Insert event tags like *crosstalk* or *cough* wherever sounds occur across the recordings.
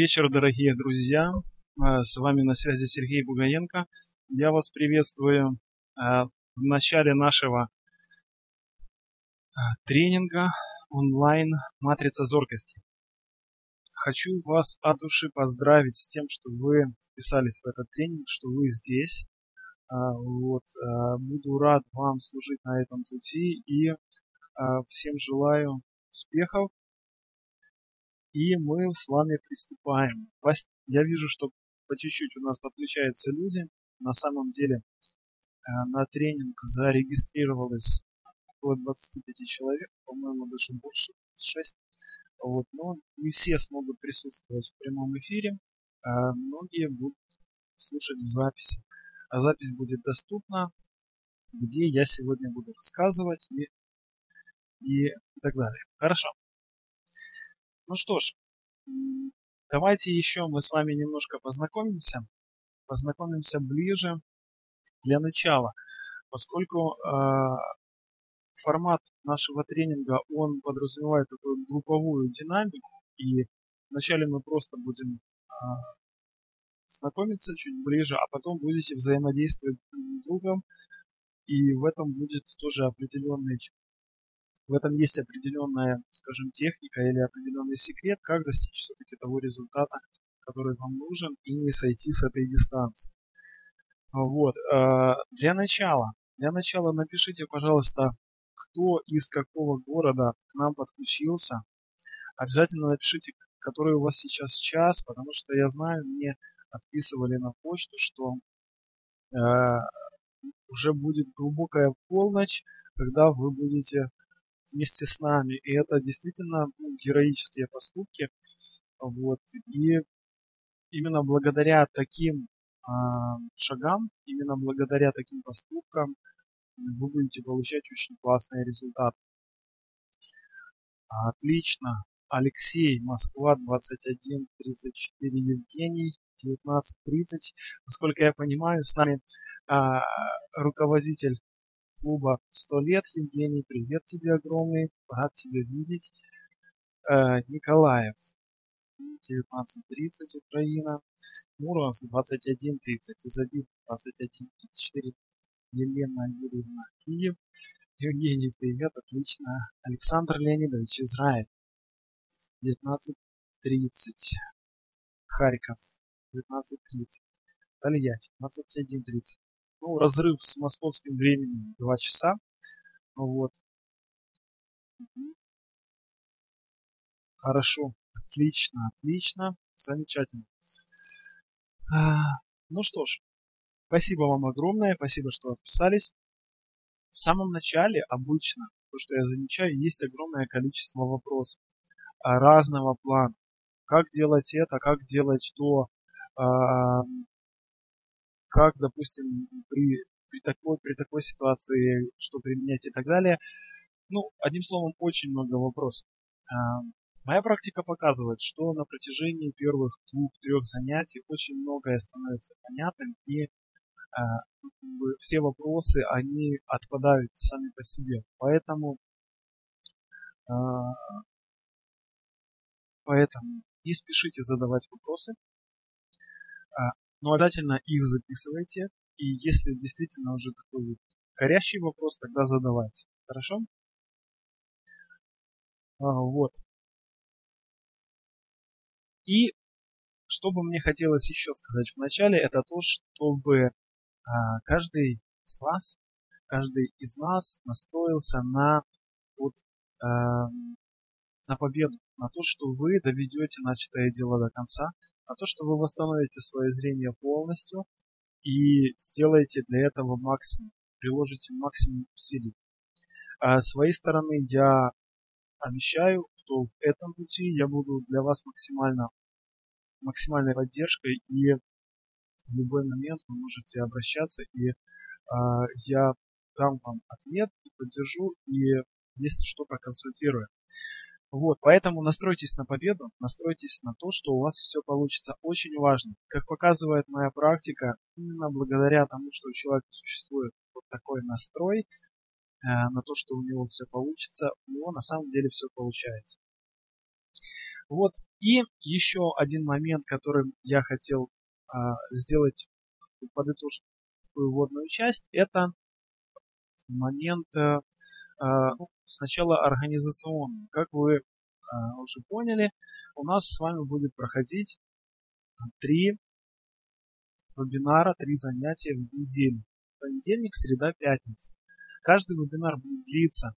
Вечер, дорогие друзья. А, с вами на связи Сергей Бугаенко. Я вас приветствую а, в начале нашего а, тренинга онлайн «Матрица зоркости». Хочу вас от души поздравить с тем, что вы вписались в этот тренинг, что вы здесь. Вот. Буду рад вам служить на этом пути и всем желаю успехов и мы с вами приступаем. Я вижу, что по чуть-чуть у нас подключаются люди. На самом деле э, на тренинг зарегистрировалось около 25 человек, по-моему, даже больше, 6. Вот, но не все смогут присутствовать в прямом эфире, а многие будут слушать в записи. А запись будет доступна, где я сегодня буду рассказывать и, и так далее. Хорошо. Ну что ж, давайте еще мы с вами немножко познакомимся. Познакомимся ближе для начала. Поскольку э, формат нашего тренинга, он подразумевает такую групповую динамику, и вначале мы просто будем э, знакомиться чуть ближе, а потом будете взаимодействовать друг с другом, и в этом будет тоже определенный в этом есть определенная, скажем, техника или определенный секрет, как достичь все-таки того результата, который вам нужен, и не сойти с этой дистанции. Вот. Э, для начала, для начала напишите, пожалуйста, кто из какого города к нам подключился. Обязательно напишите, который у вас сейчас час, потому что я знаю, мне отписывали на почту, что э, уже будет глубокая полночь, когда вы будете вместе с нами. И это действительно ну, героические поступки. Вот. И именно благодаря таким э, шагам, именно благодаря таким поступкам вы будете получать очень классные результаты. Отлично. Алексей, Москва, 2134, Евгений, 19.30. Насколько я понимаю, с нами а, руководитель клуба «100 лет». Евгений, привет тебе огромный. Рад тебя видеть. Э, Николаев, 19.30, Украина. Мурманск, 21.30. Изобиль, 21.34. Елена Юрьевна, Киев. Евгений, привет, отлично. Александр Леонидович, Израиль, 19.30. Харьков, 19.30. Тольятти, 21.30 ну, разрыв с московским временем 2 часа. Вот. Хорошо, отлично, отлично, замечательно. А, ну что ж, спасибо вам огромное, спасибо, что отписались. В самом начале обычно, то, что я замечаю, есть огромное количество вопросов разного плана. Как делать это, как делать то, а, как, допустим, при, при, такой, при такой ситуации, что применять и так далее. Ну, одним словом, очень много вопросов. А, моя практика показывает, что на протяжении первых двух-трех занятий очень многое становится понятным, и а, все вопросы, они отпадают сами по себе. Поэтому, а, поэтому не спешите задавать вопросы. Но обязательно их записывайте. И если действительно уже такой вот горящий вопрос, тогда задавайте. Хорошо? А, вот. И что бы мне хотелось еще сказать в начале, это то, чтобы а, каждый из вас, каждый из нас настроился на, вот, а, на победу, на то, что вы доведете начатое дело до конца, а то, что вы восстановите свое зрение полностью и сделаете для этого максимум, приложите максимум усилий. А с своей стороны я обещаю, что в этом пути я буду для вас максимально максимальной поддержкой и в любой момент вы можете обращаться и э, я дам вам ответ поддержу и если что проконсультирую. Вот, поэтому настройтесь на победу, настройтесь на то, что у вас все получится. Очень важно. Как показывает моя практика, именно благодаря тому, что у человека существует вот такой настрой э, на то, что у него все получится, у него на самом деле все получается. Вот. И еще один момент, который я хотел а, сделать, подытожить такую вводную часть, это момент а, ну, сначала организационный. Как вы а, уже поняли, у нас с вами будет проходить три вебинара, три занятия в неделю. Понедельник, среда, пятница. Каждый вебинар будет длиться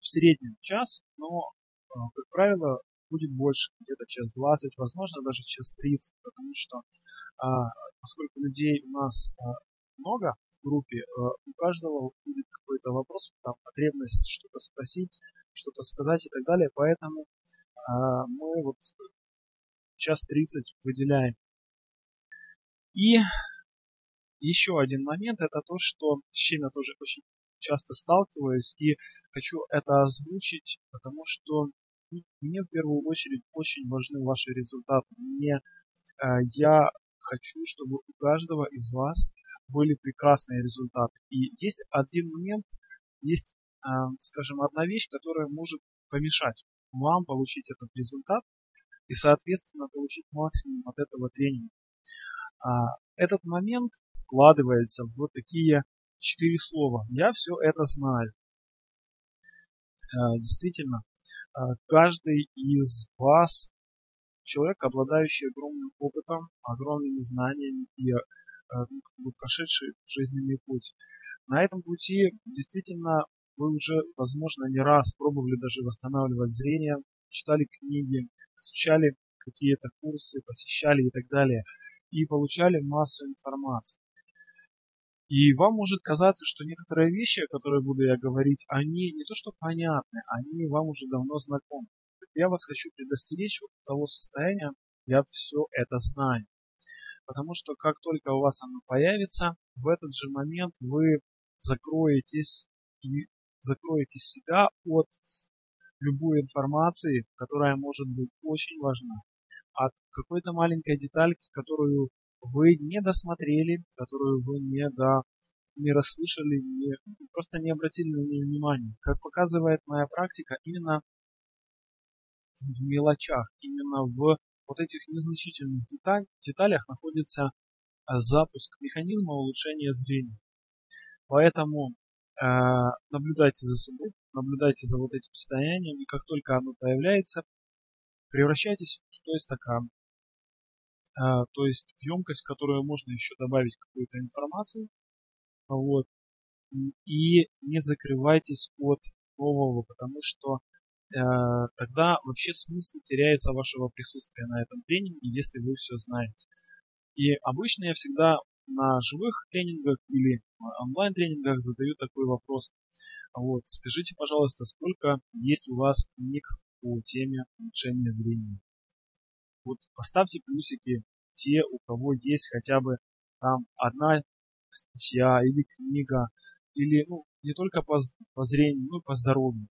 в среднем час, но, как правило, будет больше, где-то час 20, возможно, даже час 30, потому что а, поскольку людей у нас а, много группе, а, у каждого будет какой-то вопрос, там, потребность что-то спросить, что-то сказать и так далее, поэтому а, мы вот час 30 выделяем. И еще один момент, это то, что с чем я тоже очень часто сталкиваюсь и хочу это озвучить, потому что мне в первую очередь очень важны ваши результаты. Мне, э, я хочу, чтобы у каждого из вас были прекрасные результаты. И есть один момент, есть, э, скажем, одна вещь, которая может помешать вам получить этот результат и, соответственно, получить максимум от этого тренинга. А, этот момент вкладывается в вот такие четыре слова. Я все это знаю. Э, действительно, а, каждый из вас человек, обладающий огромным опытом, огромными знаниями и прошедший жизненный путь. На этом пути действительно вы уже, возможно, не раз пробовали даже восстанавливать зрение, читали книги, изучали какие-то курсы, посещали и так далее, и получали массу информации. И вам может казаться, что некоторые вещи, о которых буду я говорить, они не то что понятны, они вам уже давно знакомы. Я вас хочу предостеречь от того состояния, я все это знаю. Потому что как только у вас оно появится, в этот же момент вы закроетесь и закроете себя от любой информации, которая может быть очень важна. От какой-то маленькой детальки, которую вы не досмотрели, которую вы не, до, не расслышали, не, просто не обратили на нее внимания. Как показывает моя практика, именно в мелочах, именно в вот этих незначительных деталь, деталях находится а, запуск механизма улучшения зрения. Поэтому э, наблюдайте за собой, наблюдайте за вот этим состоянием, и как только оно появляется, превращайтесь в пустой стакан, а, то есть в емкость, в которую можно еще добавить какую-то информацию. Вот. И не закрывайтесь от нового, потому что э, тогда вообще смысл теряется вашего присутствия на этом тренинге, если вы все знаете. И обычно я всегда на живых тренингах или онлайн-тренингах задаю такой вопрос. Вот, скажите, пожалуйста, сколько есть у вас книг по теме улучшения зрения? Вот поставьте плюсики те, у кого есть хотя бы там одна статья или книга, или ну, не только по, по зрению, но и по здоровью.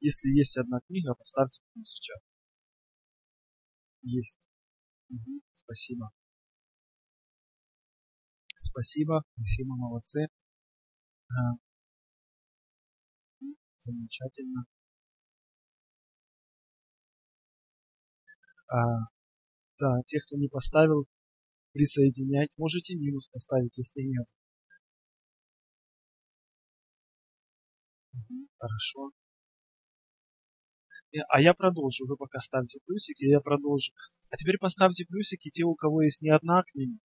Если есть одна книга, поставьте плюс в. Есть. Угу, спасибо. Спасибо, спасибо, молодцы. А, замечательно. А, да, тех, кто не поставил, присоединять. Можете минус поставить, если нет. Угу, хорошо. Э, а я продолжу. Вы пока ставьте плюсики, я продолжу. А теперь поставьте плюсики те, у кого есть не одна книга,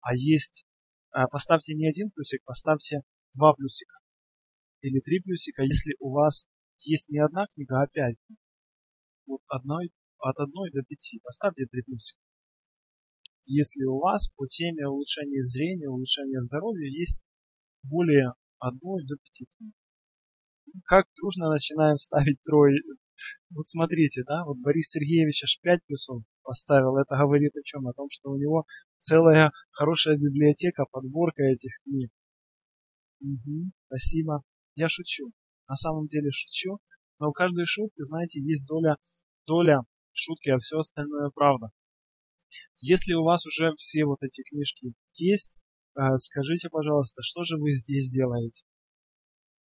а есть... А, поставьте не один плюсик, поставьте два плюсика. Или три плюсика, если у вас есть не одна книга, а пять. Вот одной от 1 до 5. Поставьте 3 плюсика. Если у вас по теме улучшения зрения, улучшения здоровья есть более 1 до 5 Как дружно начинаем ставить трое. Вот смотрите, да, вот Борис Сергеевич аж 5 плюсов поставил. Это говорит о чем? О том, что у него целая хорошая библиотека, подборка этих книг. Угу, спасибо. Я шучу. На самом деле шучу. Но у каждой шутки, знаете, есть доля, доля шутки, а все остальное правда. Если у вас уже все вот эти книжки есть, э, скажите, пожалуйста, что же вы здесь делаете?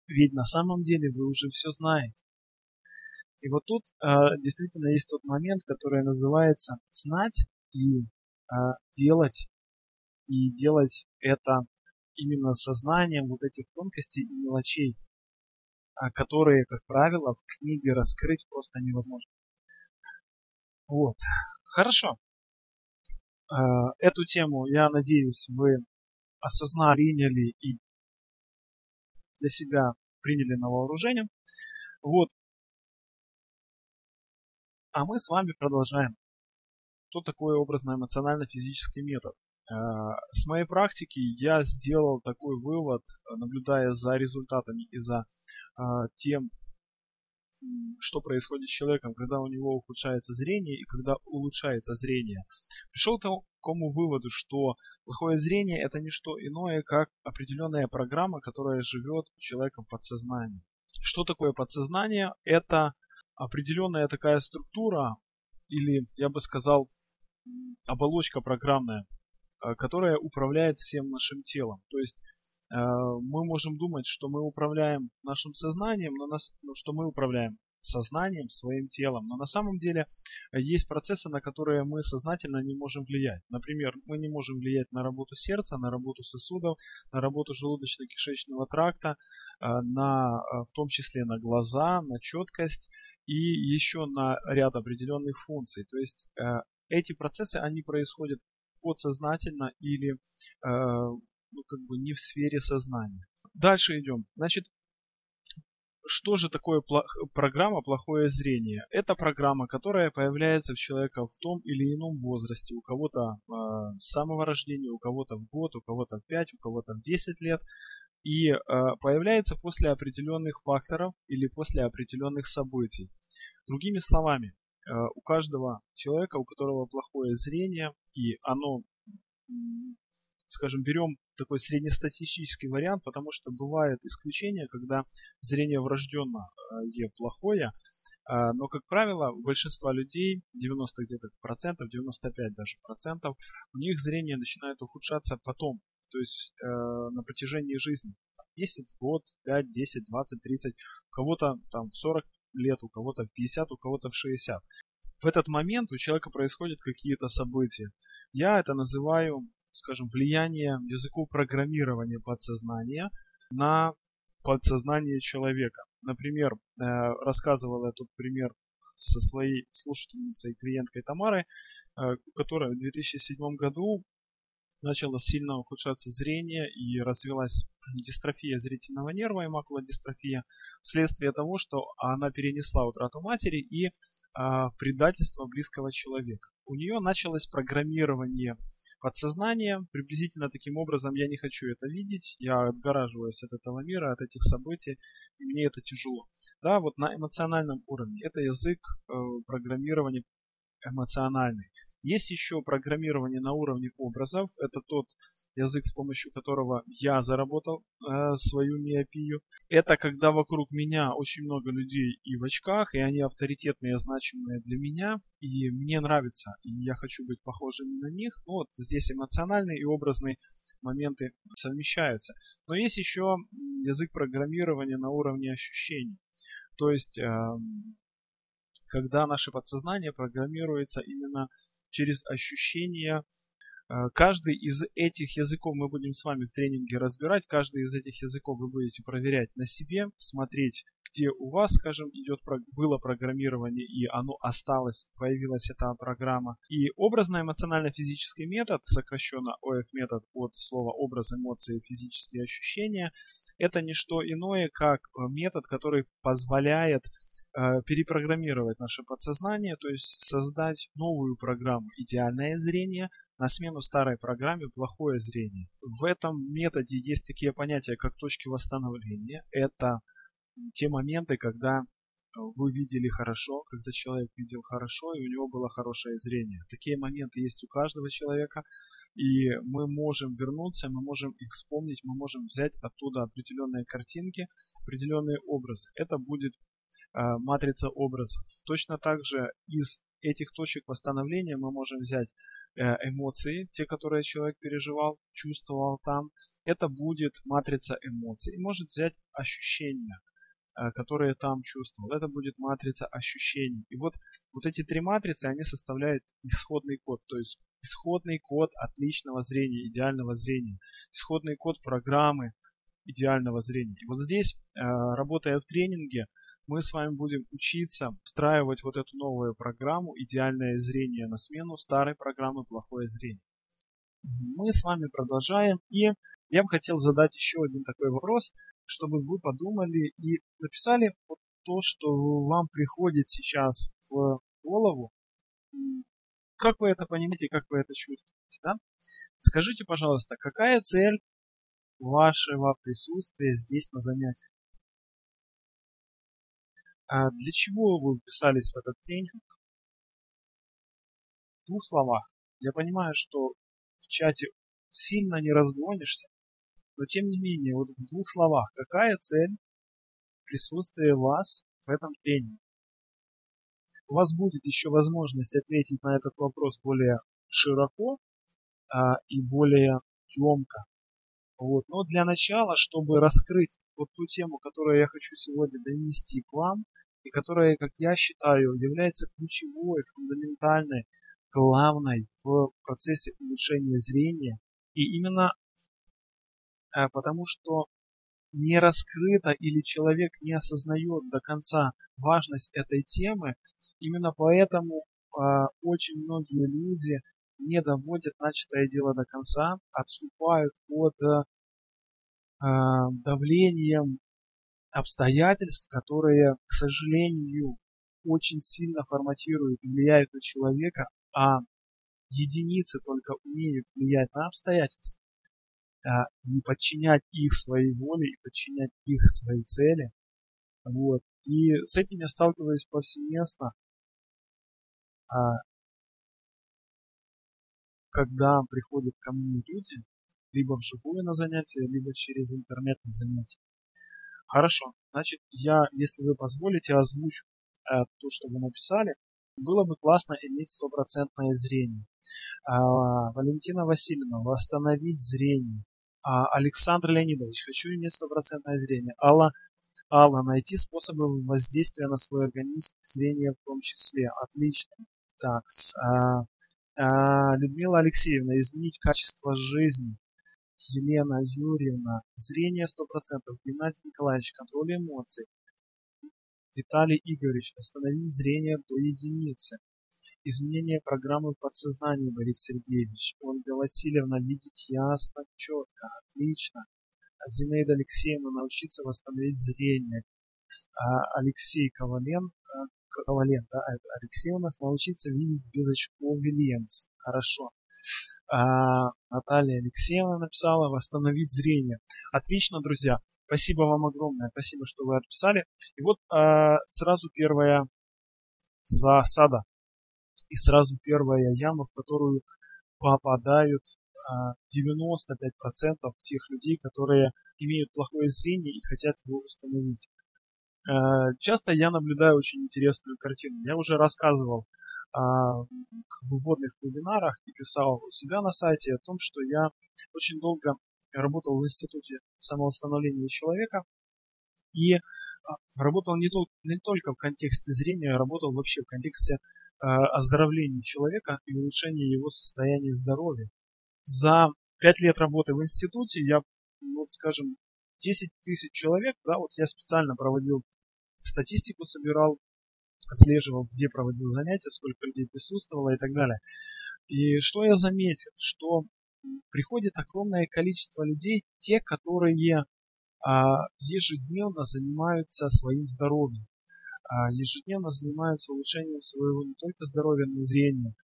Ведь на самом деле вы уже все знаете. И вот тут э, действительно есть тот момент, который называется знать и э, делать, и делать это именно сознанием вот этих тонкостей и мелочей, э, которые, как правило, в книге раскрыть просто невозможно. Вот. Хорошо. Э, эту тему, я надеюсь, вы осознали, приняли и для себя приняли на вооружение. Вот. А мы с вами продолжаем. Что такое образно-эмоционально-физический метод? Э, с моей практики я сделал такой вывод, наблюдая за результатами и за э, тем, что происходит с человеком, когда у него ухудшается зрение и когда улучшается зрение. Пришел к такому выводу, что плохое зрение это не что иное, как определенная программа, которая живет у человека в подсознании. Что такое подсознание? Это определенная такая структура, или я бы сказал, оболочка программная, э, которая управляет всем нашим телом. То есть э, мы можем думать, что мы управляем нашим сознанием, но нас, что мы управляем сознанием, своим телом. Но на самом деле э, есть процессы, на которые мы сознательно не можем влиять. Например, мы не можем влиять на работу сердца, на работу сосудов, на работу желудочно-кишечного тракта, э, на, э, в том числе на глаза, на четкость и еще на ряд определенных функций. То есть эти процессы, они происходят подсознательно или ну, как бы не в сфере сознания. Дальше идем. Значит, что же такое плох... программа «Плохое зрение»? Это программа, которая появляется в человека в том или ином возрасте. У кого-то э, с самого рождения, у кого-то в год, у кого-то в 5, у кого-то в 10 лет. И э, появляется после определенных факторов или после определенных событий. Другими словами, э, у каждого человека, у которого плохое зрение, и оно скажем, берем такой среднестатистический вариант, потому что бывает исключение, когда зрение врожденное э, плохое, э, но, как правило, у большинства людей, 90 где-то процентов, 95 даже процентов, у них зрение начинает ухудшаться потом, то есть э, на протяжении жизни. Месяц, год, 5, 10, 20, 30, у кого-то там в 40 лет, у кого-то в 50, у кого-то в 60. В этот момент у человека происходят какие-то события. Я это называю скажем, влияние языков программирования подсознания на подсознание человека. Например, э, рассказывал я тут пример со своей слушательницей, клиенткой Тамарой, э, которая в 2007 году начало сильно ухудшаться зрение и развилась дистрофия зрительного нерва и макулодистрофия вследствие того, что она перенесла утрату матери и а, предательство близкого человека. У нее началось программирование подсознания. Приблизительно таким образом я не хочу это видеть. Я отгораживаюсь от этого мира, от этих событий, и мне это тяжело. Да, вот на эмоциональном уровне это язык э, программирования эмоциональный. Есть еще программирование на уровне образов. Это тот язык, с помощью которого я заработал э, свою миопию. Это когда вокруг меня очень много людей и в очках, и они авторитетные, значимые для меня. И мне нравится, и я хочу быть похожим на них. Ну, вот здесь эмоциональные и образные моменты совмещаются. Но есть еще язык программирования на уровне ощущений. То есть э, когда наше подсознание программируется именно через ощущения. Э, каждый из этих языков мы будем с вами в тренинге разбирать. Каждый из этих языков вы будете проверять на себе, смотреть, где у вас, скажем, идет, было программирование и оно осталось, появилась эта программа. И образно-эмоционально-физический метод, сокращенно ОФ метод от слова образ, эмоции, физические ощущения, это не что иное, как э, метод, который позволяет э, перепрограммировать наше подсознание, то есть создать новую программу «Идеальное зрение», на смену старой программе плохое зрение. В этом методе есть такие понятия, как точки восстановления. Это те моменты, когда вы видели хорошо, когда человек видел хорошо и у него было хорошее зрение. Такие моменты есть у каждого человека, и мы можем вернуться, мы можем их вспомнить, мы можем взять оттуда определенные картинки, определенные образы. Это будет э, матрица образов. Точно так же из этих точек восстановления мы можем взять эмоции, те, которые человек переживал, чувствовал там. Это будет матрица эмоций. И может взять ощущения которые там чувствовал. Это будет матрица ощущений. И вот, вот эти три матрицы, они составляют исходный код. То есть исходный код отличного зрения, идеального зрения. Исходный код программы идеального зрения. И вот здесь, работая в тренинге, мы с вами будем учиться встраивать вот эту новую программу «Идеальное зрение» на смену старой программы «Плохое зрение». Мы с вами продолжаем, и я бы хотел задать еще один такой вопрос, чтобы вы подумали и написали вот то, что вам приходит сейчас в голову. Как вы это понимаете, как вы это чувствуете, да? Скажите, пожалуйста, какая цель вашего присутствия здесь на занятиях? А для чего вы вписались в этот тренинг? В двух словах. Я понимаю, что в чате сильно не разгонишься, но тем не менее, вот в двух словах, какая цель присутствия вас в этом тренинге? У вас будет еще возможность ответить на этот вопрос более широко а, и более емко. Вот. Но для начала, чтобы раскрыть вот ту тему, которую я хочу сегодня донести к вам, и которая, как я считаю, является ключевой, фундаментальной, главной в процессе улучшения зрения. И именно э, потому, что не раскрыто или человек не осознает до конца важность этой темы, именно поэтому э, очень многие люди не доводят начатое дело до конца, отступают под э, давлением обстоятельств, которые, к сожалению, очень сильно форматируют и влияют на человека, а единицы только умеют влиять на обстоятельства, а не подчинять их своей воле и подчинять их своей цели. Вот. И с этим я сталкиваюсь повсеместно, а, когда приходят ко мне люди, либо вживую на занятия, либо через интернет на занятия. Хорошо. Значит, я, если вы позволите, озвучу э, то, что вы написали. Было бы классно иметь стопроцентное зрение. А, Валентина Васильевна, восстановить зрение. А, Александр Леонидович, хочу иметь стопроцентное зрение. Алла, Алла, найти способы воздействия на свой организм, зрение в том числе. Отлично. Так, а, а, Людмила Алексеевна, изменить качество жизни. Елена Юрьевна, зрение 100%, Геннадий Николаевич, контроль эмоций, Виталий Игоревич, остановить зрение до единицы, изменение программы подсознания, Борис Сергеевич, Ольга Васильевна, видеть ясно, четко, отлично, Зинаида Алексеевна, научиться восстановить зрение, а Алексей Коваленко, Ковален, да, Алексей у нас научиться видеть без очков Вильямс. Хорошо. А, Наталья Алексеевна написала «Восстановить зрение». Отлично, друзья. Спасибо вам огромное. Спасибо, что вы отписали. И вот а, сразу первая засада. И сразу первая яма, в которую попадают а, 95% тех людей, которые имеют плохое зрение и хотят его установить. А, часто я наблюдаю очень интересную картину. Я уже рассказывал а, в вводных вебинарах и писал у себя на сайте о том, что я очень долго работал в институте самовосстановления человека и а, работал не, то, не только в контексте зрения, а работал вообще в контексте оздоровления человека и улучшения его состояния здоровья. За пять лет работы в институте я, ну, вот скажем, 10 тысяч человек, да, вот я специально проводил статистику, собирал отслеживал, где проводил занятия, сколько людей присутствовало и так далее. И что я заметил, что приходит огромное количество людей, те, которые а, ежедневно занимаются своим здоровьем, а, ежедневно занимаются улучшением своего не только здоровья, но и зрения.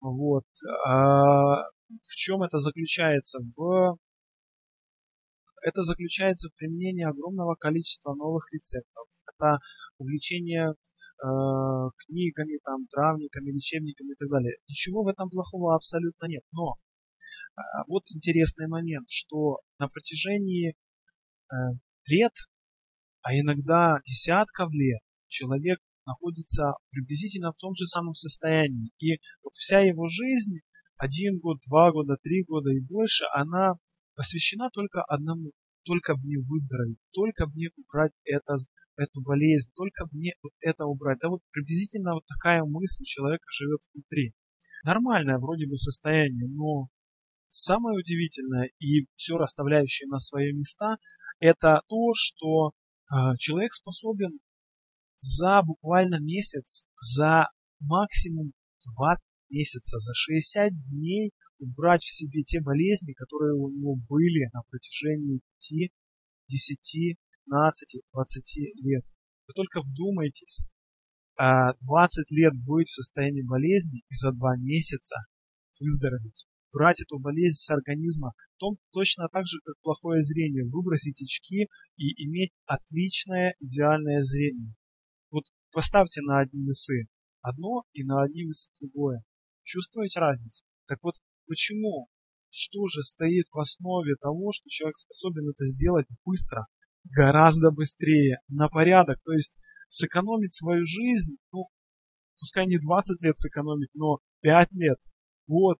Вот. А, в чем это заключается? В это заключается в применении огромного количества новых рецептов. Это увлечение Э, книгами, там, травниками, лечебниками и так далее. Ничего в этом плохого абсолютно нет. Но а, вот интересный момент, что на протяжении э, лет, а иногда десятков лет, человек находится приблизительно в том же самом состоянии. И вот вся его жизнь, один год, два года, три года и больше, она посвящена только одному только мне выздороветь, только мне убрать это, эту болезнь, только мне вот это убрать. Да вот приблизительно вот такая мысль человека живет внутри. Нормальное вроде бы состояние, но самое удивительное и все расставляющее на свои места, это то, что э, человек способен за буквально месяц, за максимум два месяца, за 60 дней убрать в себе те болезни, которые у него были на протяжении 5, 10, 15, 20 лет. Вы только вдумайтесь, 20 а, лет быть в состоянии болезни и за 2 месяца выздороветь. Брать эту болезнь с организма, том, точно так же, как плохое зрение, выбросить очки и иметь отличное идеальное зрение. Вот поставьте на одни весы одно и на одни весы другое. Чувствуете разницу? Так вот, почему? Что же стоит в основе того, что человек способен это сделать быстро, гораздо быстрее, на порядок, то есть сэкономить свою жизнь, ну, пускай не 20 лет сэкономить, но 5 лет, вот,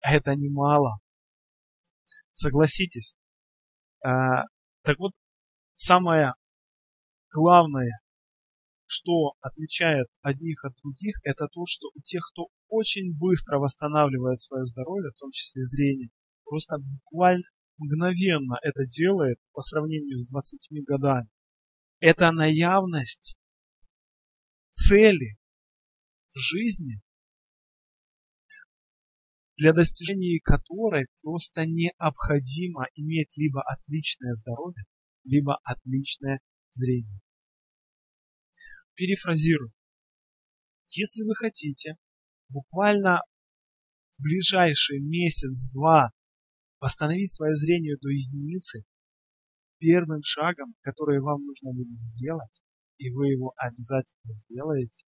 это немало. Согласитесь. А, так вот, самое главное, что отличает одних от других, это то, что у тех, кто очень быстро восстанавливает свое здоровье, в том числе зрение, просто буквально мгновенно это делает по сравнению с 20 годами. Это наявность цели в жизни, для достижения которой просто необходимо иметь либо отличное здоровье, либо отличное зрение. Перефразирую. Если вы хотите буквально в ближайший месяц-два восстановить свое зрение до единицы, первым шагом, который вам нужно будет сделать, и вы его обязательно сделаете,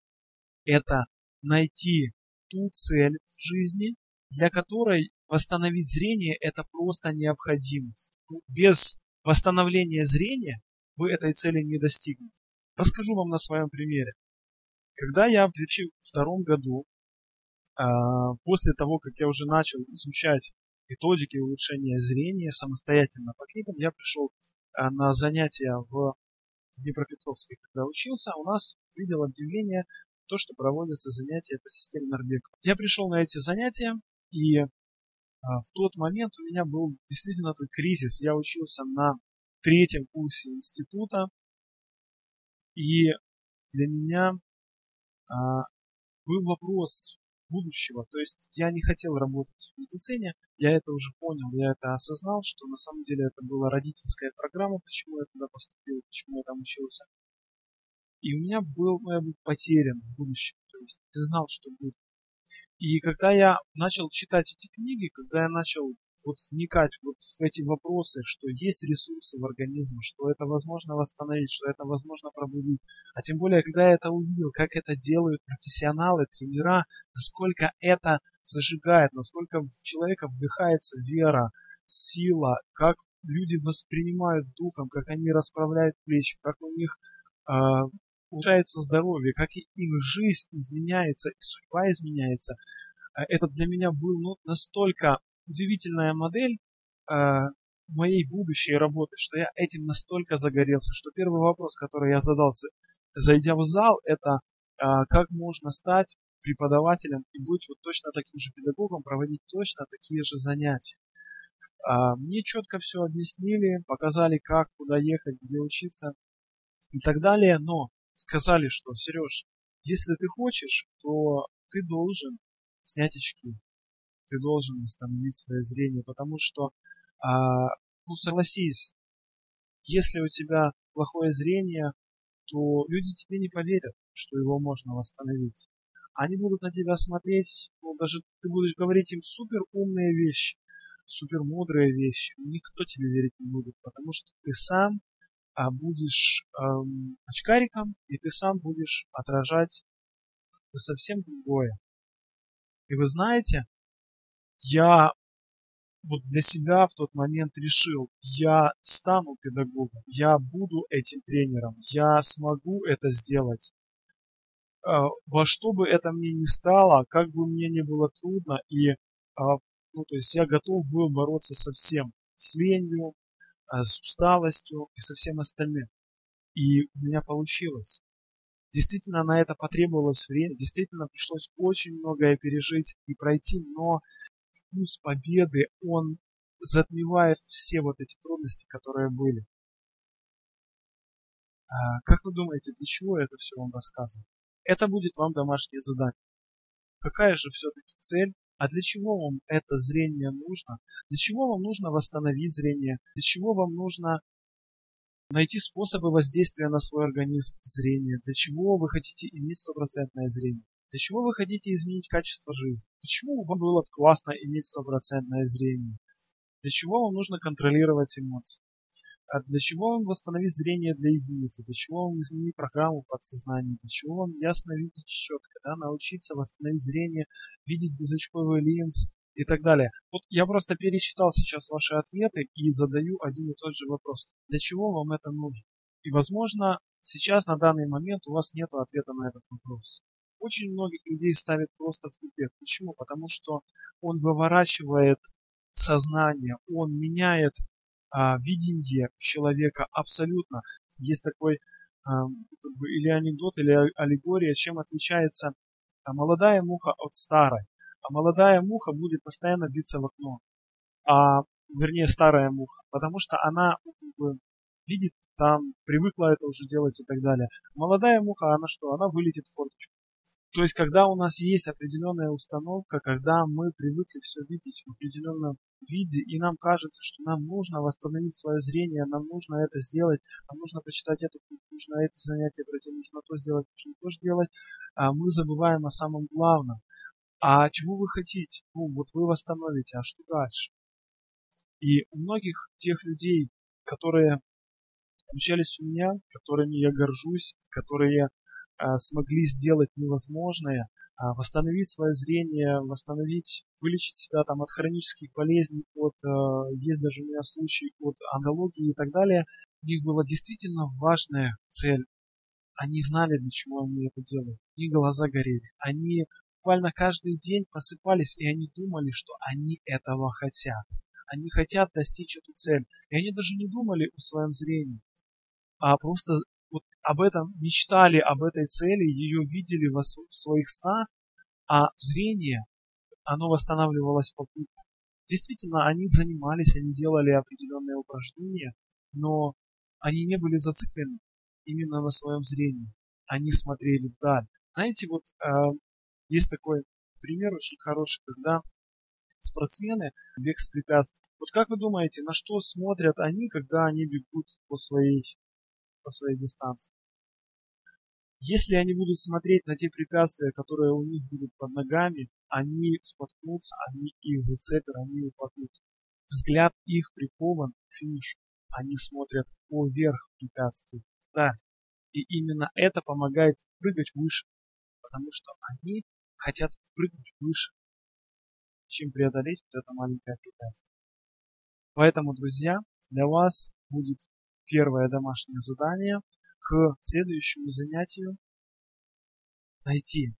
это найти ту цель в жизни, для которой восстановить зрение – это просто необходимость. Без восстановления зрения вы этой цели не достигнете. Расскажу вам на своем примере. Когда я в 2002 году, после того, как я уже начал изучать методики улучшения зрения самостоятельно по книгам, я пришел а, на занятия в Днепропетровске, когда учился, у нас видел объявление то, что проводятся занятия по системе Норбека. Я пришел на эти занятия, и а, в тот момент у меня был действительно такой кризис. Я учился на третьем курсе института, и для меня а, был вопрос будущего. То есть я не хотел работать в медицине, я это уже понял, я это осознал, что на самом деле это была родительская программа, почему я туда поступил, почему я там учился. И у меня был, ну, я был потерян в будущем, то есть не знал, что будет. И когда я начал читать эти книги, когда я начал вот вникать вот в эти вопросы, что есть ресурсы в организме, что это возможно восстановить, что это возможно пробудить. А тем более, когда я это увидел, как это делают профессионалы, тренера, насколько это зажигает, насколько в человека вдыхается вера, сила, как люди воспринимают духом, как они расправляют плечи, как у них э, улучшается здоровье, как их жизнь изменяется, и судьба изменяется. А это для меня был ну, настолько удивительная модель э, моей будущей работы, что я этим настолько загорелся, что первый вопрос, который я задался, зайдя в зал, это э, как можно стать преподавателем и быть вот точно таким же педагогом, проводить точно такие же занятия. Э, мне четко все объяснили, показали, как, куда ехать, где учиться и так далее, но сказали, что, Сереж, если ты хочешь, то ты должен снять очки ты должен восстановить свое зрение, потому что, а, ну согласись, если у тебя плохое зрение, то люди тебе не поверят, что его можно восстановить. Они будут на тебя смотреть, ну, даже ты будешь говорить им супер умные вещи, супер мудрые вещи. Никто тебе верить не будет, потому что ты сам а, будешь эм, очкариком, и ты сам будешь отражать совсем другое. И вы знаете, я вот для себя в тот момент решил, я стану педагогом, я буду этим тренером, я смогу это сделать. А, во что бы это мне ни стало, как бы мне не было трудно, и а, ну, то есть я готов был бороться со всем, с ленью, а, с усталостью и со всем остальным. И у меня получилось. Действительно, на это потребовалось время, действительно пришлось очень многое пережить и пройти, но вкус победы, он затмевает все вот эти трудности, которые были. А, как вы думаете, для чего я это все вам рассказываю? Это будет вам домашнее задание. Какая же все-таки цель? А для чего вам это зрение нужно? Для чего вам нужно восстановить зрение? Для чего вам нужно найти способы воздействия на свой организм зрения? Для чего вы хотите иметь стопроцентное зрение? Для чего вы хотите изменить качество жизни? Почему вам было классно иметь стопроцентное зрение? Для чего вам нужно контролировать эмоции? А для чего вам восстановить зрение для единицы? Для чего вам изменить программу подсознания? Для чего вам ясно видеть четко? Да? Научиться восстановить зрение, видеть безочковый линз и так далее. Вот я просто перечитал сейчас ваши ответы и задаю один и тот же вопрос. Для чего вам это нужно? И, возможно, сейчас на данный момент у вас нет ответа на этот вопрос. Очень многих людей ставит просто в тупик. Почему? Потому что он выворачивает сознание, он меняет а, видение человека абсолютно. Есть такой а, или анекдот, или аллегория, чем отличается а, молодая муха от старой. А молодая муха будет постоянно биться в окно, а вернее старая муха, потому что она как бы, видит там, привыкла это уже делать и так далее. Молодая муха, она что? Она вылетит в форточку. То есть, когда у нас есть определенная установка, когда мы привыкли все видеть в определенном виде, и нам кажется, что нам нужно восстановить свое зрение, нам нужно это сделать, нам нужно почитать эту нужно это занятие пройти, нужно то сделать, нужно то сделать, а мы забываем о самом главном. А чего вы хотите? Ну, вот вы восстановите, а что дальше? И у многих тех людей, которые обучались у меня, которыми я горжусь, которые смогли сделать невозможное, а, восстановить свое зрение, восстановить, вылечить себя там от хронических болезней, от, а, есть даже у меня случаи от онкологии и так далее. У них была действительно важная цель. Они знали, для чего они это делают. У них глаза горели. Они буквально каждый день просыпались, и они думали, что они этого хотят. Они хотят достичь эту цель. И они даже не думали о своем зрении, а просто вот об этом мечтали, об этой цели, ее видели в своих снах, а зрение, оно восстанавливалось попутно. Действительно, они занимались, они делали определенные упражнения, но они не были зациклены именно на своем зрении. Они смотрели вдаль. Знаете, вот э, есть такой пример очень хороший, когда спортсмены бег с препятствием. Вот как вы думаете, на что смотрят они, когда они бегут по своей по своей дистанции. Если они будут смотреть на те препятствия, которые у них будут под ногами, они споткнутся, они их зацепят, они упадут. Взгляд их прикован к финишу. Они смотрят поверх препятствий, вдаль. И именно это помогает прыгать выше, потому что они хотят прыгнуть выше, чем преодолеть вот это маленькое препятствие. Поэтому, друзья, для вас будет первое домашнее задание к следующему занятию найти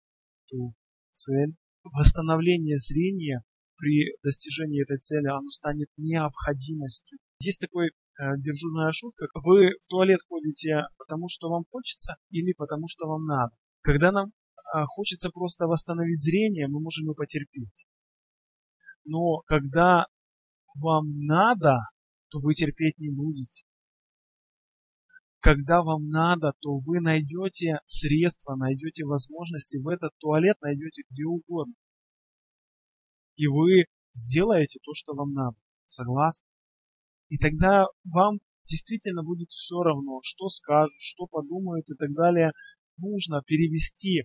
ту цель. Восстановление зрения при достижении этой цели оно станет необходимостью. Есть такой э, дежурная шутка. Вы в туалет ходите потому, что вам хочется или потому, что вам надо. Когда нам э, хочется просто восстановить зрение, мы можем и потерпеть. Но когда вам надо, то вы терпеть не будете когда вам надо, то вы найдете средства, найдете возможности в этот туалет, найдете где угодно. И вы сделаете то, что вам надо. Согласны? И тогда вам действительно будет все равно, что скажут, что подумают и так далее. Нужно перевести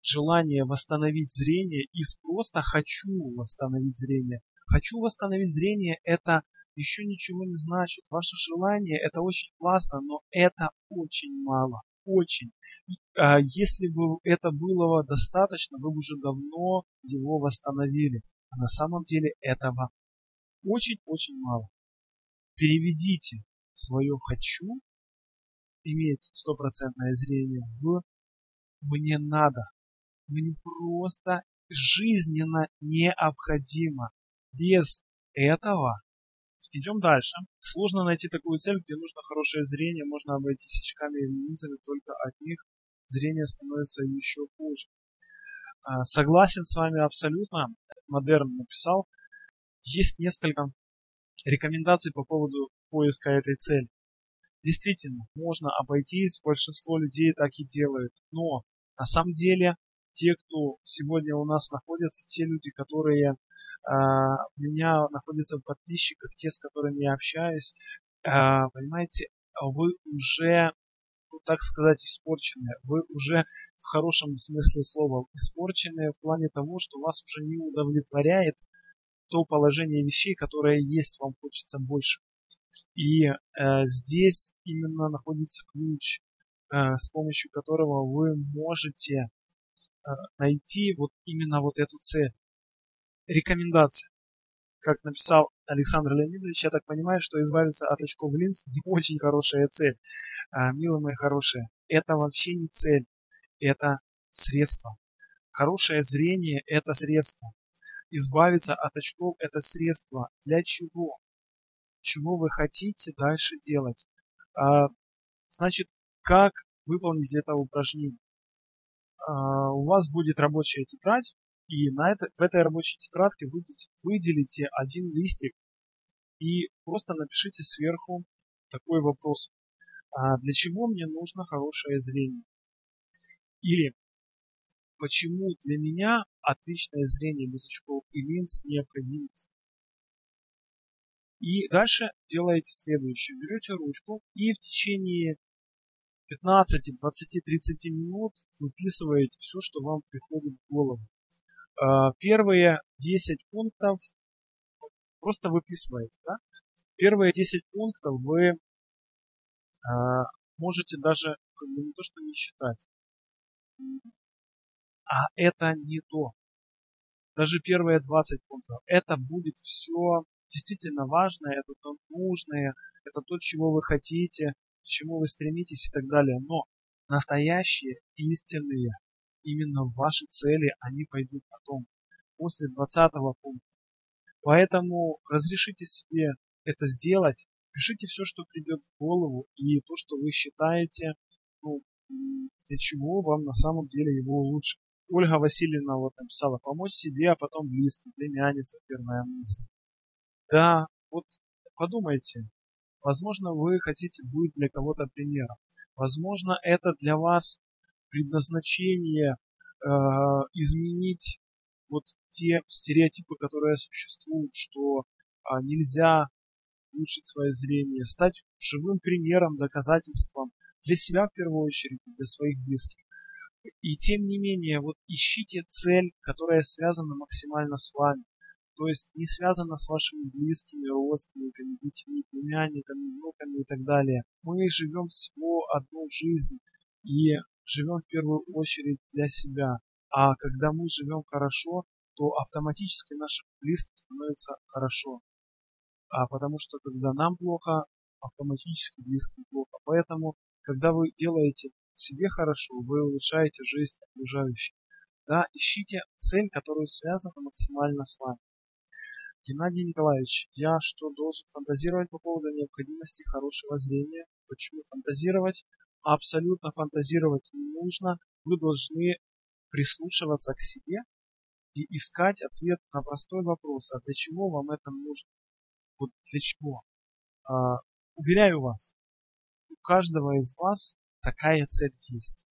желание восстановить зрение из просто хочу восстановить зрение. Хочу восстановить зрение – это еще ничего не значит. Ваше желание это очень классно, но это очень мало. Очень. А если бы это было достаточно, вы бы уже давно его восстановили. А на самом деле этого очень-очень мало. Переведите свое «хочу» иметь стопроцентное зрение в «мне надо». Мне просто жизненно необходимо. Без этого Идем дальше. Сложно найти такую цель, где нужно хорошее зрение, можно обойтись очками и линзами, только от них зрение становится еще хуже. А, согласен с вами абсолютно. Модерн написал. Есть несколько рекомендаций по поводу поиска этой цели. Действительно, можно обойтись, большинство людей так и делают. Но на самом деле те, кто сегодня у нас находятся, те люди, которые у меня находятся в подписчиках, те, с которыми я общаюсь, а, понимаете, вы уже, ну, так сказать, испорчены. Вы уже в хорошем смысле слова испорчены в плане того, что вас уже не удовлетворяет то положение вещей, которое есть, вам хочется больше. И э, здесь именно находится ключ, э, с помощью которого вы можете э, найти вот именно вот эту цель. Рекомендация. Как написал Александр Леонидович, я так понимаю, что избавиться от очков линз *laughs* не очень хорошая цель. А, милые мои хорошие, это вообще не цель, это средство. Хорошее зрение – это средство. Избавиться от очков – это средство. Для чего? Чего вы хотите дальше делать? А, значит, как выполнить это упражнение? А, у вас будет рабочая тетрадь, и на это, в этой рабочей тетрадке вы выделите один листик и просто напишите сверху такой вопрос. А для чего мне нужно хорошее зрение? Или почему для меня отличное зрение без очков и линз необходимость? И дальше делаете следующее. Берете ручку и в течение 15, 20, 30 минут выписываете все, что вам приходит в голову. А, первые 10 пунктов просто выписываете. Да? Первые 10 пунктов вы а, можете даже как не то что не считать, а это не то. Даже первые 20 пунктов. Это будет все действительно важное, это то нужное, это то, чего вы хотите, к чему вы стремитесь и так далее. Но настоящие, истинные именно ваши цели, они пойдут потом, после 20 пункта. Поэтому разрешите себе это сделать, пишите все, что придет в голову, и то, что вы считаете, ну, для чего вам на самом деле его лучше. Ольга Васильевна вот написала, помочь себе, а потом близким, племянница, первая мысль. Да, вот подумайте, возможно, вы хотите быть для кого-то примером. Возможно, это для вас предназначение э, изменить вот те стереотипы, которые существуют, что э, нельзя улучшить свое зрение, стать живым примером, доказательством для себя в первую очередь, для своих близких. И тем не менее, вот ищите цель, которая связана максимально с вами. То есть не связана с вашими близкими, родственниками, детьми, племянниками, внуками и так далее. Мы живем всего одну жизнь. И живем в первую очередь для себя. А когда мы живем хорошо, то автоматически нашим близким становится хорошо. А потому что когда нам плохо, автоматически близким плохо. Поэтому, когда вы делаете себе хорошо, вы улучшаете жизнь окружающих. Да, ищите цель, которая связана максимально с вами. Геннадий Николаевич, я что, должен фантазировать по поводу необходимости хорошего зрения? Почему фантазировать? Абсолютно фантазировать не нужно. Вы должны прислушиваться к себе и искать ответ на простой вопрос, а для чего вам это нужно? Вот для чего? А, уверяю вас, у каждого из вас такая цель есть.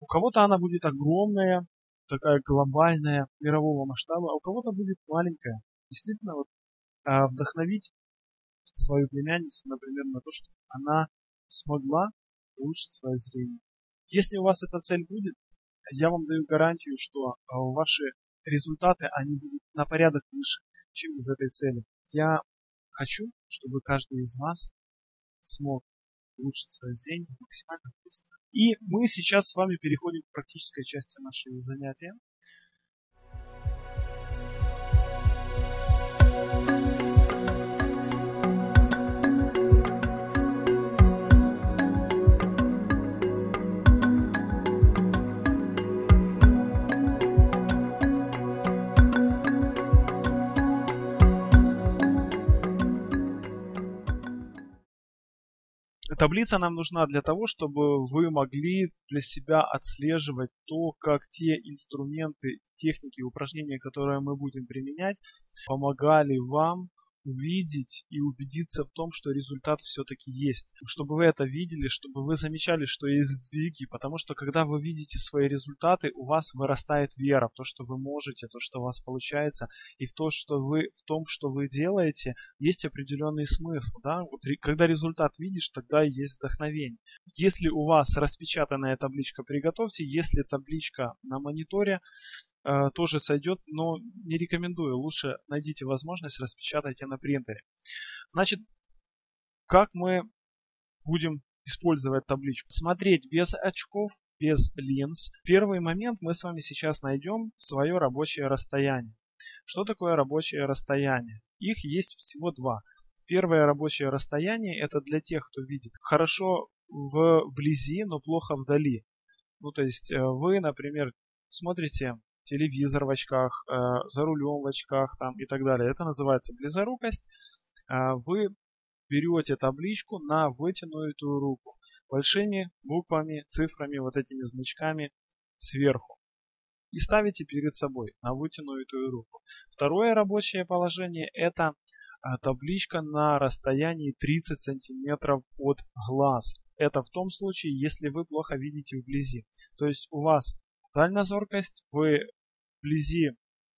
У кого-то она будет огромная, такая глобальная, мирового масштаба, а у кого-то будет маленькая. Действительно, вот, а, вдохновить свою племянницу, например, на то, что она смогла улучшить свое зрение. Если у вас эта цель будет, я вам даю гарантию, что а, ваши результаты, они будут на порядок выше, чем без этой цели. Я хочу, чтобы каждый из вас смог улучшить свое зрение максимально быстро. И мы сейчас с вами переходим к практической части нашего занятия. Таблица нам нужна для того, чтобы вы могли для себя отслеживать то, как те инструменты, техники, упражнения, которые мы будем применять, помогали вам увидеть и убедиться в том, что результат все-таки есть. Чтобы вы это видели, чтобы вы замечали, что есть сдвиги, потому что когда вы видите свои результаты, у вас вырастает вера в то, что вы можете, то, что у вас получается, и в то, что вы, в том, что вы делаете, есть определенный смысл. Да? Вот, когда результат видишь, тогда есть вдохновение. Если у вас распечатанная табличка, приготовьте. Если табличка на мониторе, Э, тоже сойдет, но не рекомендую. Лучше найдите возможность, распечатайте на принтере. Значит, как мы будем использовать табличку? Смотреть без очков, без линз. Первый момент мы с вами сейчас найдем свое рабочее расстояние. Что такое рабочее расстояние? Их есть всего два. Первое рабочее расстояние это для тех, кто видит хорошо вблизи, но плохо вдали. Ну, то есть э, вы, например, смотрите телевизор в очках, э, за рулем в очках там, и так далее. Это называется близорукость. Э, вы берете табличку на вытянутую руку большими буквами, цифрами, вот этими значками сверху и ставите перед собой на вытянутую руку. Второе рабочее положение это э, табличка на расстоянии 30 сантиметров от глаз. Это в том случае, если вы плохо видите вблизи. То есть у вас дальнозоркость, вы вблизи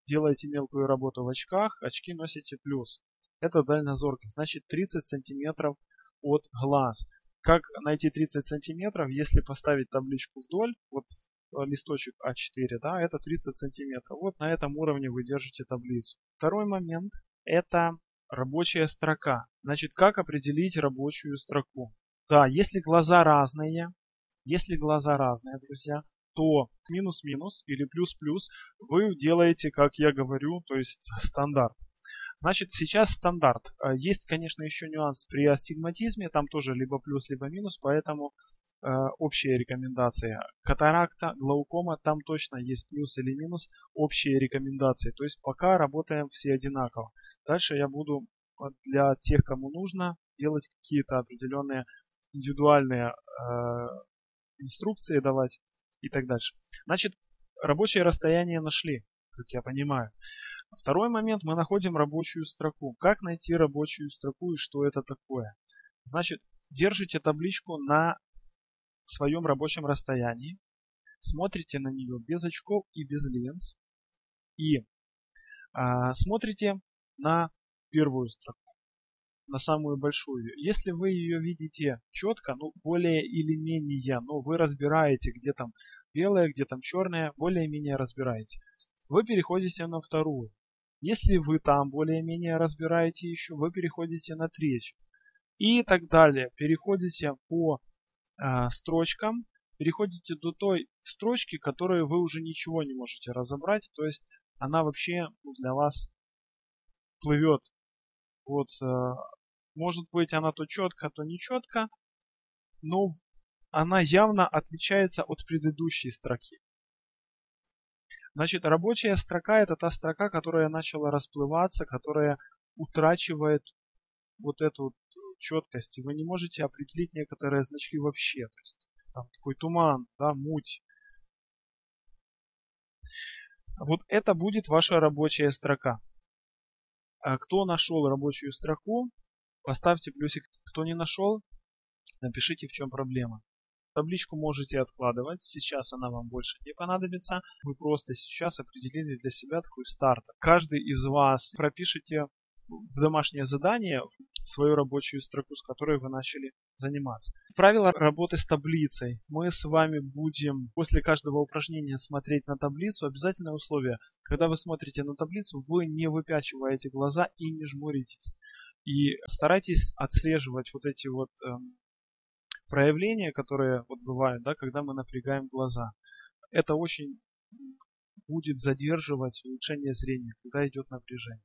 делаете мелкую работу в очках, очки носите плюс. Это дальнозоркость, значит 30 сантиметров от глаз. Как найти 30 сантиметров, если поставить табличку вдоль, вот листочек А4, да, это 30 сантиметров. Вот на этом уровне вы держите таблицу. Второй момент – это рабочая строка. Значит, как определить рабочую строку? Да, если глаза разные, если глаза разные, друзья, то минус-минус или плюс-плюс вы делаете, как я говорю, то есть стандарт. Значит, сейчас стандарт. А, есть, конечно, еще нюанс при астигматизме, там тоже либо плюс, либо минус, поэтому э, общие рекомендации. Катаракта, глаукома, там точно есть плюс или минус, общие рекомендации. То есть пока работаем все одинаково. Дальше я буду для тех, кому нужно, делать какие-то определенные индивидуальные э, инструкции давать и так дальше. Значит, рабочее расстояние нашли, как я понимаю. Второй момент, мы находим рабочую строку. Как найти рабочую строку и что это такое? Значит, держите табличку на своем рабочем расстоянии, смотрите на нее без очков и без линз, и а, смотрите на первую строку на самую большую. Если вы ее видите четко, ну, более или менее, но вы разбираете, где там белое, где там черное, более-менее разбираете, вы переходите на вторую. Если вы там более-менее разбираете еще, вы переходите на третью. И так далее. Переходите по э, строчкам, переходите до той строчки, которую вы уже ничего не можете разобрать, то есть она вообще для вас плывет вот э, может быть, она то четко, то не четко, но она явно отличается от предыдущей строки. Значит, рабочая строка это та строка, которая начала расплываться, которая утрачивает вот эту четкость. И вы не можете определить некоторые значки вообще. То есть там такой туман, да, муть. Вот это будет ваша рабочая строка. А кто нашел рабочую строку, Поставьте плюсик. Кто не нашел, напишите в чем проблема. Табличку можете откладывать, сейчас она вам больше не понадобится. Вы просто сейчас определили для себя такой старт. Каждый из вас пропишите в домашнее задание свою рабочую строку, с которой вы начали заниматься. Правила работы с таблицей. Мы с вами будем после каждого упражнения смотреть на таблицу. Обязательное условие. Когда вы смотрите на таблицу, вы не выпячиваете глаза и не жмуритесь. И старайтесь отслеживать вот эти вот эм, проявления, которые вот бывают, да, когда мы напрягаем глаза. Это очень будет задерживать улучшение зрения, когда идет напряжение.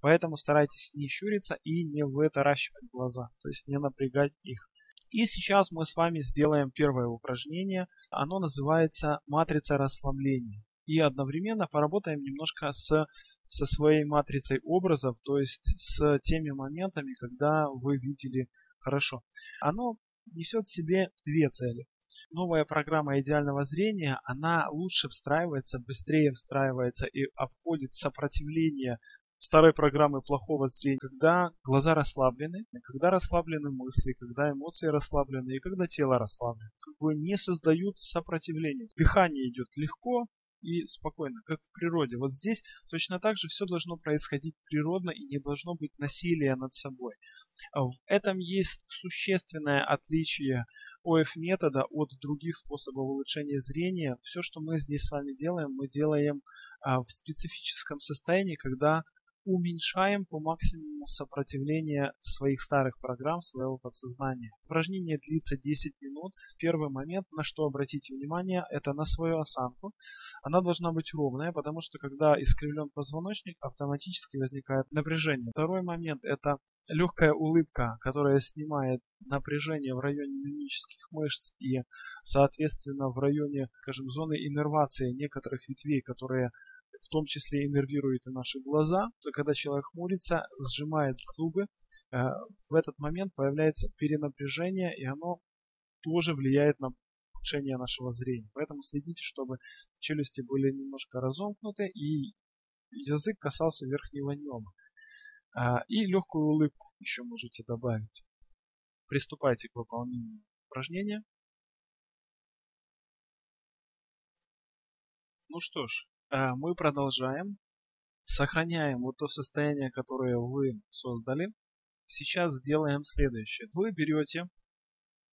Поэтому старайтесь не щуриться и не вытаращивать глаза, то есть не напрягать их. И сейчас мы с вами сделаем первое упражнение. Оно называется матрица расслабления и одновременно поработаем немножко с, со своей матрицей образов, то есть с теми моментами, когда вы видели хорошо. Оно несет в себе две цели. Новая программа идеального зрения, она лучше встраивается, быстрее встраивается и обходит сопротивление старой программы плохого зрения, когда глаза расслаблены, когда расслаблены мысли, когда эмоции расслаблены и когда тело расслаблено. Как бы не создают сопротивления. Дыхание идет легко, и спокойно, как в природе. Вот здесь точно так же все должно происходить природно и не должно быть насилия над собой. В этом есть существенное отличие ОФ-метода от других способов улучшения зрения. Все, что мы здесь с вами делаем, мы делаем а, в специфическом состоянии, когда уменьшаем по максимуму сопротивление своих старых программ, своего подсознания. Упражнение длится 10 минут. Первый момент, на что обратите внимание, это на свою осанку. Она должна быть ровная, потому что когда искривлен позвоночник, автоматически возникает напряжение. Второй момент – это легкая улыбка, которая снимает напряжение в районе мимических мышц и, соответственно, в районе, скажем, зоны иннервации некоторых ветвей, которые в том числе иннервирует и наши глаза. Когда человек хмурится, сжимает зубы, э, в этот момент появляется перенапряжение, и оно тоже влияет на улучшение нашего зрения. Поэтому следите, чтобы челюсти были немножко разомкнуты и язык касался верхнего неба. А, и легкую улыбку еще можете добавить. Приступайте к выполнению упражнения. Ну что ж, мы продолжаем. Сохраняем вот то состояние, которое вы создали. Сейчас сделаем следующее. Вы берете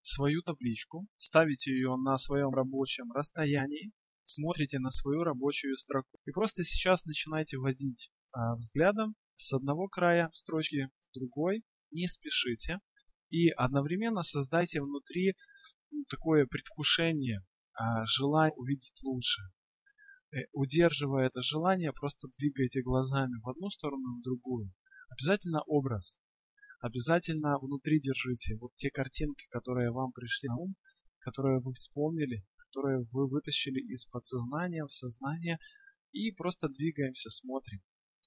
свою табличку, ставите ее на своем рабочем расстоянии, смотрите на свою рабочую строку и просто сейчас начинаете водить а, взглядом с одного края строчки в другой, не спешите и одновременно создайте внутри ну, такое предвкушение, а, желание увидеть лучше. Э, удерживая это желание, просто двигайте глазами в одну сторону, в другую. Обязательно образ. Обязательно внутри держите вот те картинки, которые вам пришли на ум, которые вы вспомнили, которые вы вытащили из подсознания в сознание и просто двигаемся, смотрим.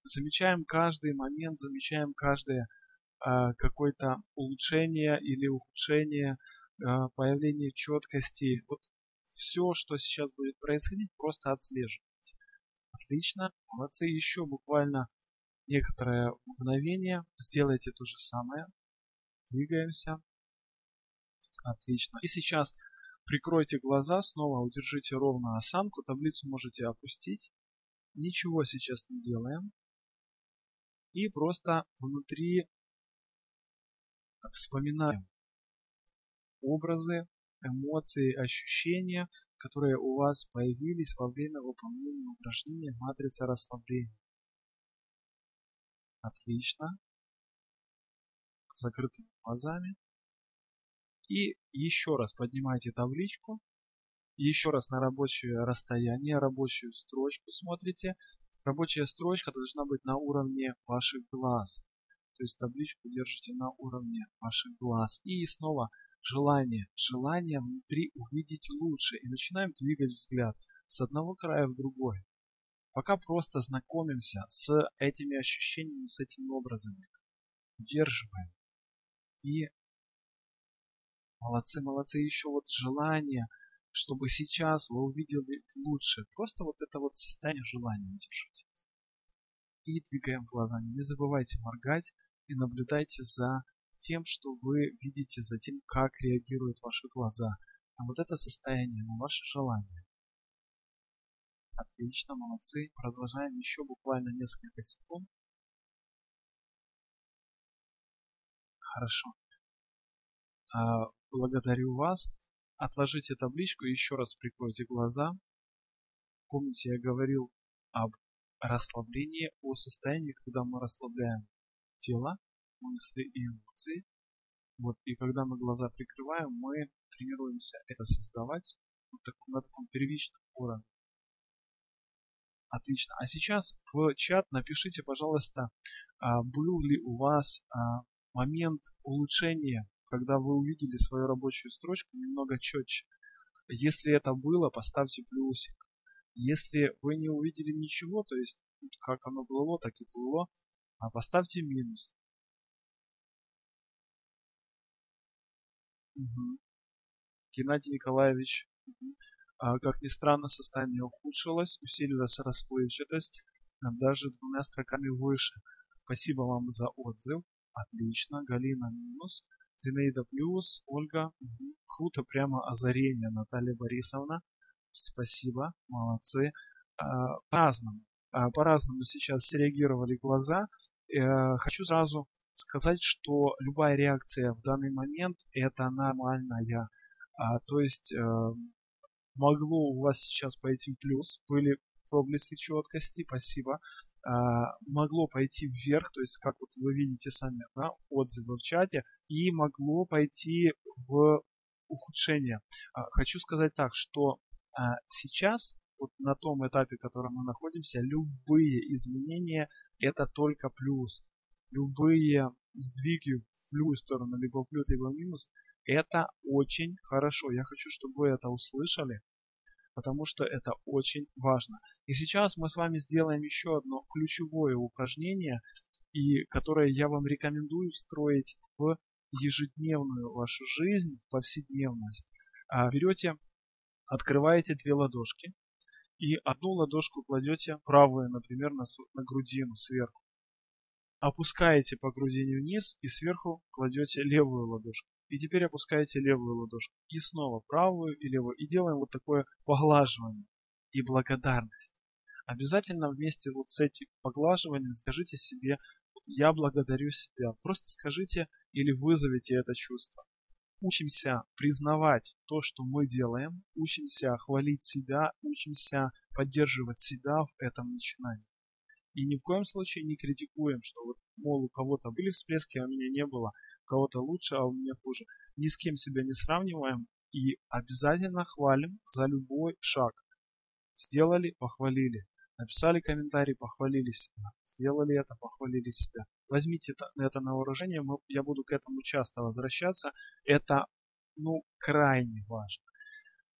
Замечаем каждый момент, замечаем каждое э, какое-то улучшение или ухудшение, э, появление четкости. Вот все, что сейчас будет происходить, просто отслеживать. Отлично, молодцы, еще буквально некоторое мгновение. Сделайте то же самое. Двигаемся. Отлично. И сейчас прикройте глаза, снова удержите ровно осанку, таблицу можете опустить. Ничего сейчас не делаем. И просто внутри вспоминаем образы, эмоции, ощущения, которые у вас появились во время выполнения упражнения матрица расслабления. Отлично. Закрытыми глазами. И еще раз поднимайте табличку. Еще раз на рабочее расстояние, рабочую строчку смотрите. Рабочая строчка должна быть на уровне ваших глаз. То есть табличку держите на уровне ваших глаз. И снова желание, желание внутри увидеть лучше и начинаем двигать взгляд с одного края в другой. Пока просто знакомимся с этими ощущениями, с этими образами. Удерживаем. И молодцы, молодцы, еще вот желание, чтобы сейчас вы увидели лучше. Просто вот это вот состояние желания удержите. И двигаем глазами. Не забывайте моргать и наблюдайте за тем, что вы видите, за тем, как реагируют ваши глаза, а вот это состояние, на ваше желание. Отлично, молодцы. Продолжаем еще буквально несколько секунд. Хорошо. А, благодарю вас. Отложите табличку еще раз прикройте глаза. Помните, я говорил об расслаблении, о состоянии, когда мы расслабляем тело, мысли и эмоции. Вот, и когда мы глаза прикрываем, мы тренируемся это создавать вот так, на таком первичном уровне. Отлично. А сейчас в чат напишите, пожалуйста, а, был ли у вас а, момент улучшения, когда вы увидели свою рабочую строчку немного четче. Если это было, поставьте плюсик. Если вы не увидели ничего, то есть как оно было, так и было, поставьте минус. Угу. Геннадий Николаевич, а, как ни странно, состояние ухудшилось, усилилась расплывчатость, даже двумя строками выше. Спасибо вам за отзыв. Отлично. Галина минус. Зинаида плюс. Ольга. Угу. Круто. Прямо озарение. Наталья Борисовна. Спасибо. Молодцы. А, по-разному. А, по-разному сейчас среагировали глаза. Э, хочу сразу сказать, что любая реакция в данный момент это нормальная. А, то есть э, могло у вас сейчас пойти в плюс, были проблески четкости, спасибо. А, могло пойти вверх, то есть как вот вы видите сами да, отзывы в чате, и могло пойти в ухудшение. А, хочу сказать так, что а, сейчас вот на том этапе, в котором мы находимся, любые изменения это только плюс. Любые сдвиги в любую сторону, либо в плюс, либо в минус, это очень хорошо. Я хочу, чтобы вы это услышали, потому что это очень важно. И сейчас мы с вами сделаем еще одно ключевое упражнение, и которое я вам рекомендую встроить в ежедневную вашу жизнь, в повседневность. А берете, открываете две ладошки и одну ладошку кладете правую, например, на, на грудину сверху. Опускаете по грудине вниз и сверху кладете левую ладошку. И теперь опускаете левую ладошку. И снова правую и левую. И делаем вот такое поглаживание и благодарность. Обязательно вместе вот с этим поглаживанием скажите себе «Я благодарю себя». Просто скажите или вызовите это чувство. Учимся признавать то, что мы делаем, учимся хвалить себя, учимся поддерживать себя в этом начинании. И ни в коем случае не критикуем, что вот, мол, у кого-то были всплески, а у меня не было, у кого-то лучше, а у меня хуже. Ни с кем себя не сравниваем и обязательно хвалим за любой шаг. Сделали, похвалили. Написали комментарий, похвалили себя. Сделали это, похвалили себя. Возьмите это, это на вооружение, мы, я буду к этому часто возвращаться. Это, ну, крайне важно.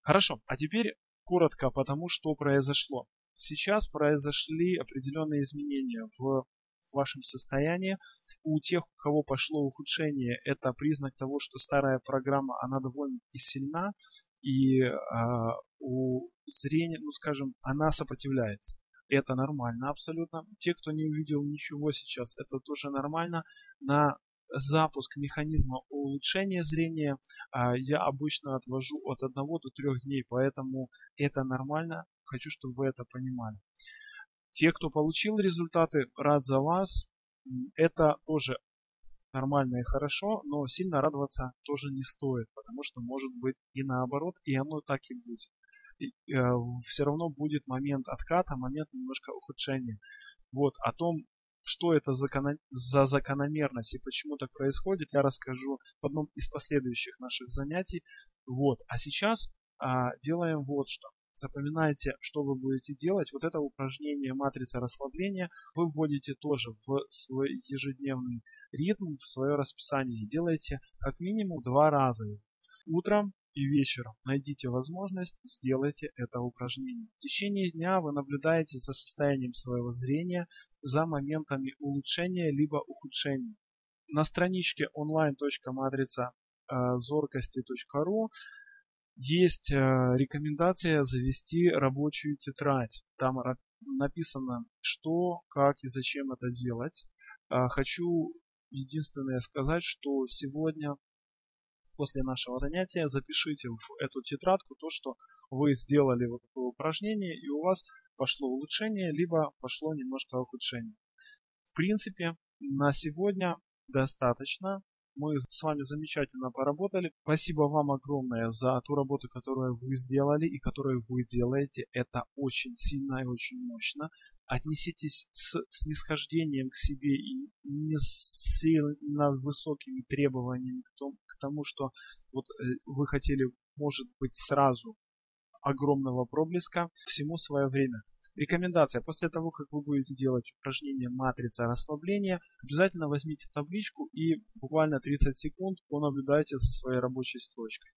Хорошо, а теперь коротко по тому, что произошло. Сейчас произошли определенные изменения в вашем состоянии. У тех, у кого пошло ухудшение, это признак того, что старая программа, она довольно-таки сильна, и э, у зрения, ну скажем, она сопротивляется. Это нормально абсолютно. Те, кто не увидел ничего сейчас, это тоже нормально. На запуск механизма улучшения зрения а, я обычно отвожу от 1 до 3 дней, поэтому это нормально. Хочу, чтобы вы это понимали. Те, кто получил результаты, рад за вас. Это тоже нормально и хорошо, но сильно радоваться тоже не стоит, потому что может быть и наоборот, и оно так и будет. И, э, все равно будет момент отката, момент немножко ухудшения. Вот о том, что это закон... за закономерность и почему так происходит, я расскажу в одном из последующих наших занятий. Вот. А сейчас а, делаем вот что. Запоминайте, что вы будете делать. Вот это упражнение матрица расслабления вы вводите тоже в свой ежедневный ритм, в свое расписание. Делайте как минимум два раза. Утром и вечером найдите возможность, сделайте это упражнение. В течение дня вы наблюдаете за состоянием своего зрения, за моментами улучшения либо ухудшения. На страничке online.matrica.зоркости.ру есть э, рекомендация завести рабочую тетрадь. Там написано, что, как и зачем это делать. А, хочу единственное сказать, что сегодня после нашего занятия запишите в эту тетрадку то, что вы сделали вот такое упражнение, и у вас пошло улучшение, либо пошло немножко ухудшение. В принципе, на сегодня достаточно. Мы с вами замечательно поработали. Спасибо вам огромное за ту работу, которую вы сделали и которую вы делаете. Это очень сильно и очень мощно. Отнеситесь с снисхождением к себе и не сильно высокими требованиями к тому, к тому что вот э, вы хотели, может быть, сразу огромного проблеска. Всему свое время. Рекомендация. После того, как вы будете делать упражнение матрица расслабления, обязательно возьмите табличку и буквально 30 секунд понаблюдайте за своей рабочей строчкой.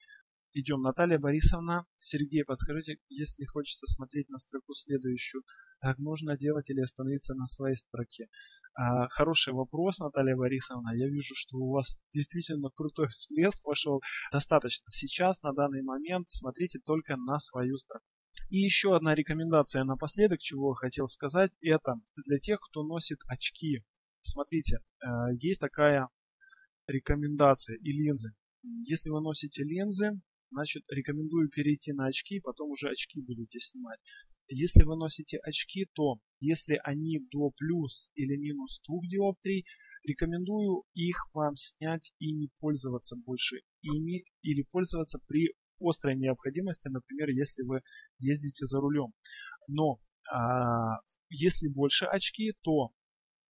идем. Наталья Борисовна, Сергей, подскажите, если хочется смотреть на строку следующую, так нужно делать или остановиться на своей строке? А, хороший вопрос, Наталья Борисовна. Я вижу, что у вас действительно крутой всплеск пошел. Достаточно. Сейчас, на данный момент, смотрите только на свою строку. И еще одна рекомендация напоследок, чего я хотел сказать, это для тех, кто носит очки. Смотрите, э, есть такая рекомендация и линзы. Если вы носите линзы, значит рекомендую перейти на очки, потом уже очки будете снимать. Если вы носите очки, то если они до плюс или минус 2 диоптрий, рекомендую их вам снять и не пользоваться больше ими или пользоваться при острой необходимости, например, если вы ездите за рулем. Но а, если больше очки, то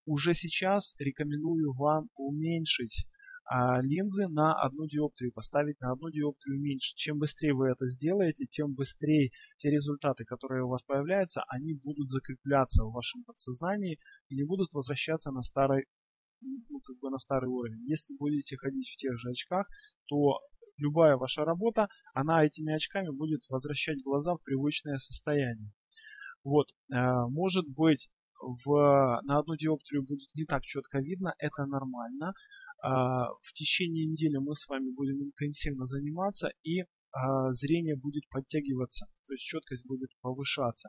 уже сейчас рекомендую вам уменьшить а линзы на одну диоптрию, поставить на одну диоптрию меньше. Чем быстрее вы это сделаете, тем быстрее те результаты, которые у вас появляются, они будут закрепляться в вашем подсознании и не будут возвращаться на старый, ну, как бы на старый уровень. Если будете ходить в тех же очках, то любая ваша работа, она этими очками будет возвращать глаза в привычное состояние. Вот, э, может быть, в, на одну диоптрию будет не так четко видно, это нормально. А, в течение недели мы с вами будем интенсивно заниматься и а, зрение будет подтягиваться, то есть четкость будет повышаться.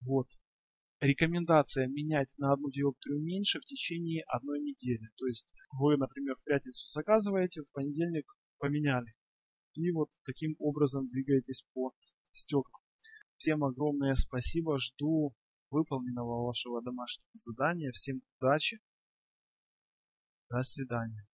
Вот. Рекомендация менять на одну диоптрию меньше в течение одной недели. То есть вы, например, в пятницу заказываете, в понедельник поменяли. И вот таким образом двигаетесь по стеклам. Всем огромное спасибо. Жду выполненного вашего домашнего задания. Всем удачи. До свидания.